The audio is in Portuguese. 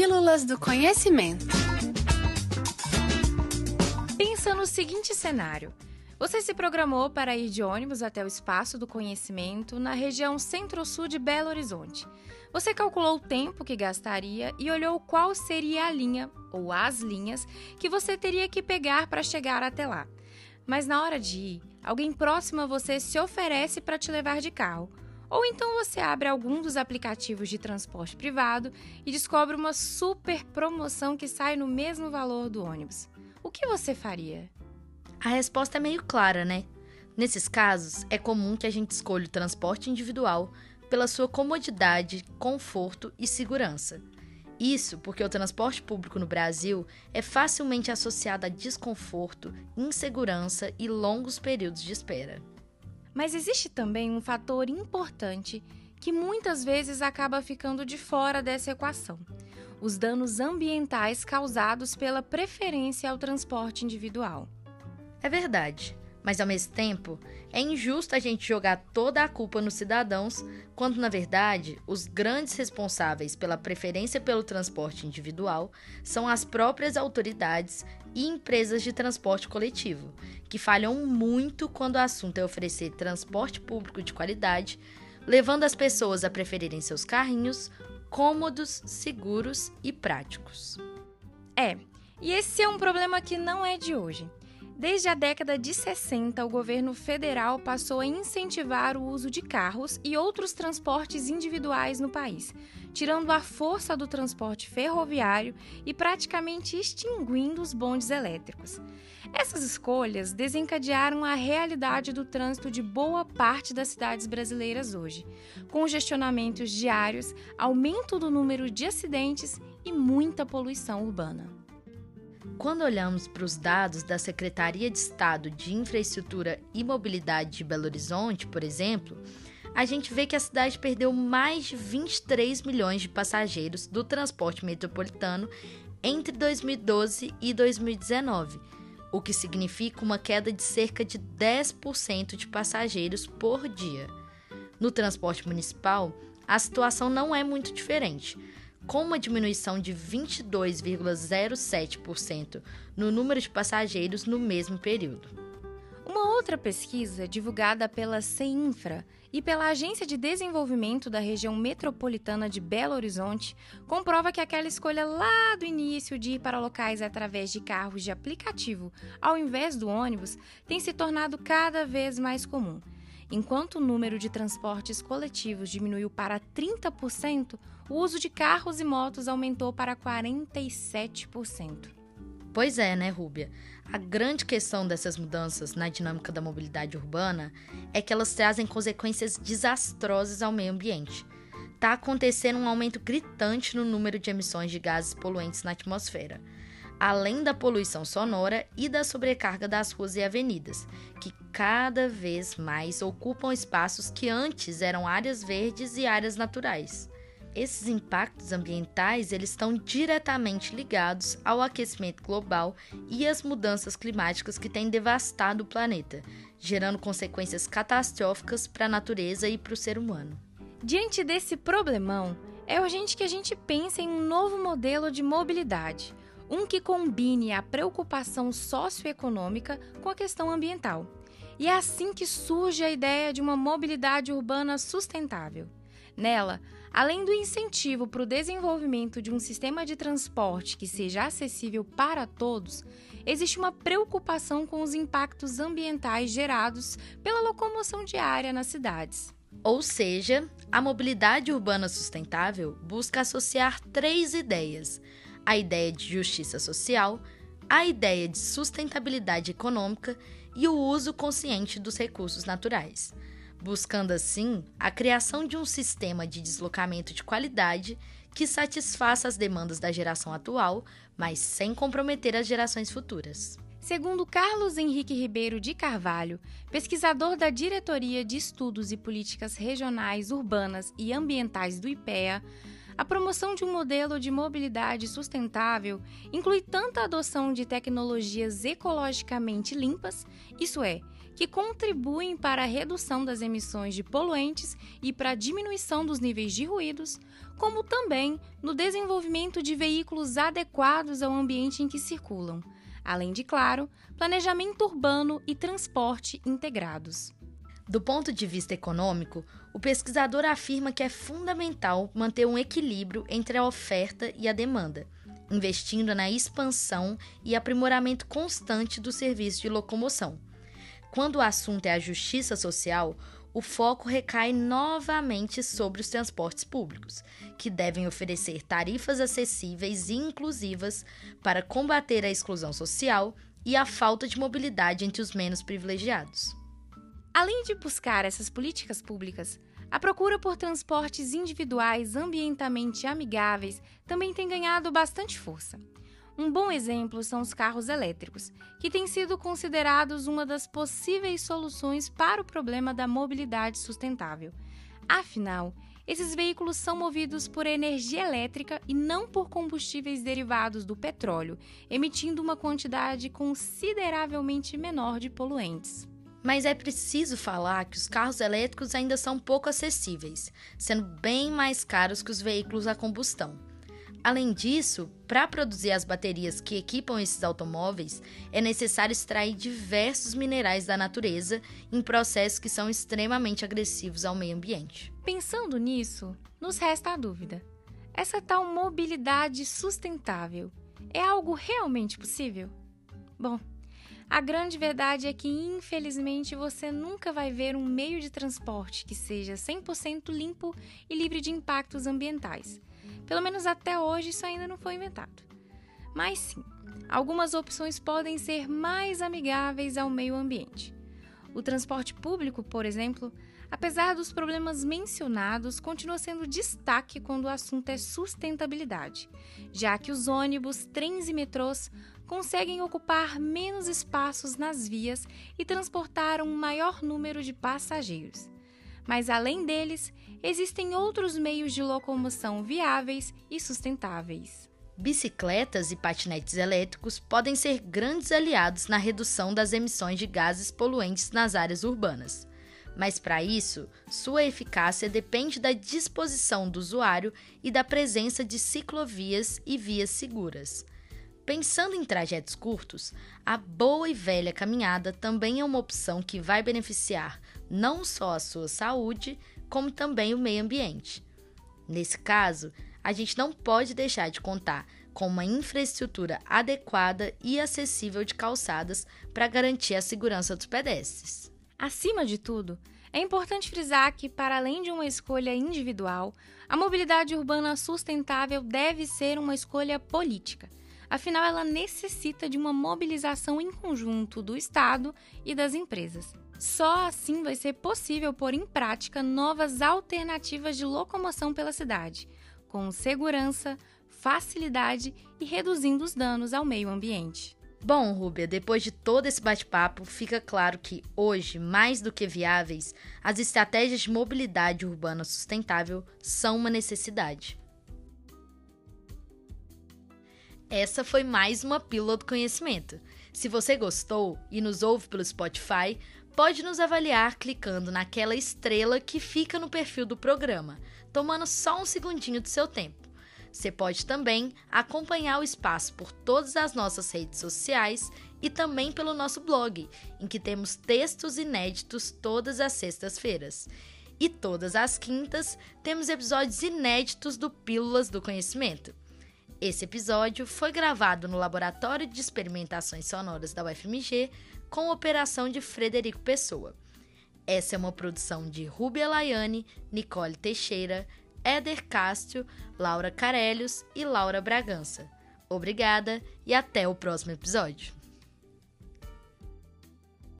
Pílulas do Conhecimento. Pensa no seguinte cenário. Você se programou para ir de ônibus até o Espaço do Conhecimento na região centro-sul de Belo Horizonte. Você calculou o tempo que gastaria e olhou qual seria a linha ou as linhas que você teria que pegar para chegar até lá. Mas na hora de ir, alguém próximo a você se oferece para te levar de carro. Ou então você abre algum dos aplicativos de transporte privado e descobre uma super promoção que sai no mesmo valor do ônibus. O que você faria? A resposta é meio clara, né? Nesses casos, é comum que a gente escolha o transporte individual pela sua comodidade, conforto e segurança. Isso porque o transporte público no Brasil é facilmente associado a desconforto, insegurança e longos períodos de espera. Mas existe também um fator importante que muitas vezes acaba ficando de fora dessa equação: os danos ambientais causados pela preferência ao transporte individual. É verdade, mas ao mesmo tempo, é injusto a gente jogar toda a culpa nos cidadãos, quando na verdade os grandes responsáveis pela preferência pelo transporte individual são as próprias autoridades e empresas de transporte coletivo, que falham muito quando o assunto é oferecer transporte público de qualidade, levando as pessoas a preferirem seus carrinhos cômodos, seguros e práticos. É, e esse é um problema que não é de hoje. Desde a década de 60, o governo federal passou a incentivar o uso de carros e outros transportes individuais no país, tirando a força do transporte ferroviário e praticamente extinguindo os bondes elétricos. Essas escolhas desencadearam a realidade do trânsito de boa parte das cidades brasileiras hoje, congestionamentos diários, aumento do número de acidentes e muita poluição urbana. Quando olhamos para os dados da Secretaria de Estado de Infraestrutura e Mobilidade de Belo Horizonte, por exemplo, a gente vê que a cidade perdeu mais de 23 milhões de passageiros do transporte metropolitano entre 2012 e 2019, o que significa uma queda de cerca de 10% de passageiros por dia. No transporte municipal, a situação não é muito diferente com uma diminuição de 22,07% no número de passageiros no mesmo período. Uma outra pesquisa divulgada pela CEINFRA e pela Agência de Desenvolvimento da Região Metropolitana de Belo Horizonte comprova que aquela escolha lá do início de ir para locais através de carros de aplicativo ao invés do ônibus tem se tornado cada vez mais comum. Enquanto o número de transportes coletivos diminuiu para 30%, o uso de carros e motos aumentou para 47%. Pois é, né, Rúbia? A grande questão dessas mudanças na dinâmica da mobilidade urbana é que elas trazem consequências desastrosas ao meio ambiente. Está acontecendo um aumento gritante no número de emissões de gases poluentes na atmosfera além da poluição sonora e da sobrecarga das ruas e avenidas, que cada vez mais ocupam espaços que antes eram áreas verdes e áreas naturais. Esses impactos ambientais eles estão diretamente ligados ao aquecimento global e às mudanças climáticas que têm devastado o planeta, gerando consequências catastróficas para a natureza e para o ser humano. Diante desse problemão, é urgente que a gente pense em um novo modelo de mobilidade – um que combine a preocupação socioeconômica com a questão ambiental. E é assim que surge a ideia de uma mobilidade urbana sustentável. Nela, além do incentivo para o desenvolvimento de um sistema de transporte que seja acessível para todos, existe uma preocupação com os impactos ambientais gerados pela locomoção diária nas cidades. Ou seja, a mobilidade urbana sustentável busca associar três ideias: a ideia de justiça social, a ideia de sustentabilidade econômica e o uso consciente dos recursos naturais, buscando assim a criação de um sistema de deslocamento de qualidade que satisfaça as demandas da geração atual, mas sem comprometer as gerações futuras. Segundo Carlos Henrique Ribeiro de Carvalho, pesquisador da Diretoria de Estudos e Políticas Regionais Urbanas e Ambientais do IPEA, a promoção de um modelo de mobilidade sustentável inclui tanto a adoção de tecnologias ecologicamente limpas, isso é, que contribuem para a redução das emissões de poluentes e para a diminuição dos níveis de ruídos, como também no desenvolvimento de veículos adequados ao ambiente em que circulam, além de, claro, planejamento urbano e transporte integrados. Do ponto de vista econômico, o pesquisador afirma que é fundamental manter um equilíbrio entre a oferta e a demanda, investindo na expansão e aprimoramento constante do serviço de locomoção. Quando o assunto é a justiça social, o foco recai novamente sobre os transportes públicos, que devem oferecer tarifas acessíveis e inclusivas para combater a exclusão social e a falta de mobilidade entre os menos privilegiados. Além de buscar essas políticas públicas, a procura por transportes individuais ambientalmente amigáveis também tem ganhado bastante força. Um bom exemplo são os carros elétricos, que têm sido considerados uma das possíveis soluções para o problema da mobilidade sustentável. Afinal, esses veículos são movidos por energia elétrica e não por combustíveis derivados do petróleo, emitindo uma quantidade consideravelmente menor de poluentes. Mas é preciso falar que os carros elétricos ainda são pouco acessíveis, sendo bem mais caros que os veículos a combustão. Além disso, para produzir as baterias que equipam esses automóveis, é necessário extrair diversos minerais da natureza em processos que são extremamente agressivos ao meio ambiente. Pensando nisso, nos resta a dúvida: essa tal mobilidade sustentável é algo realmente possível? Bom, a grande verdade é que, infelizmente, você nunca vai ver um meio de transporte que seja 100% limpo e livre de impactos ambientais. Pelo menos até hoje isso ainda não foi inventado. Mas sim, algumas opções podem ser mais amigáveis ao meio ambiente. O transporte público, por exemplo, apesar dos problemas mencionados, continua sendo destaque quando o assunto é sustentabilidade, já que os ônibus, trens e metrôs conseguem ocupar menos espaços nas vias e transportar um maior número de passageiros. Mas além deles, existem outros meios de locomoção viáveis e sustentáveis. Bicicletas e patinetes elétricos podem ser grandes aliados na redução das emissões de gases poluentes nas áreas urbanas. Mas para isso, sua eficácia depende da disposição do usuário e da presença de ciclovias e vias seguras. Pensando em trajetos curtos, a boa e velha caminhada também é uma opção que vai beneficiar não só a sua saúde, como também o meio ambiente. Nesse caso, a gente não pode deixar de contar com uma infraestrutura adequada e acessível de calçadas para garantir a segurança dos pedestres. Acima de tudo, é importante frisar que, para além de uma escolha individual, a mobilidade urbana sustentável deve ser uma escolha política afinal, ela necessita de uma mobilização em conjunto do Estado e das empresas. Só assim vai ser possível pôr em prática novas alternativas de locomoção pela cidade, com segurança, facilidade e reduzindo os danos ao meio ambiente. Bom, Rúbia, depois de todo esse bate-papo, fica claro que hoje, mais do que viáveis, as estratégias de mobilidade urbana sustentável são uma necessidade. Essa foi mais uma pílula do conhecimento. Se você gostou e nos ouve pelo Spotify, pode nos avaliar clicando naquela estrela que fica no perfil do programa, tomando só um segundinho do seu tempo. Você pode também acompanhar o espaço por todas as nossas redes sociais e também pelo nosso blog, em que temos textos inéditos todas as sextas-feiras. E todas as quintas temos episódios inéditos do Pílulas do Conhecimento. Esse episódio foi gravado no Laboratório de Experimentações Sonoras da UFMG com operação de Frederico Pessoa. Essa é uma produção de Rubia Laiane, Nicole Teixeira, Éder Cástio, Laura Carelhos e Laura Bragança. Obrigada e até o próximo episódio.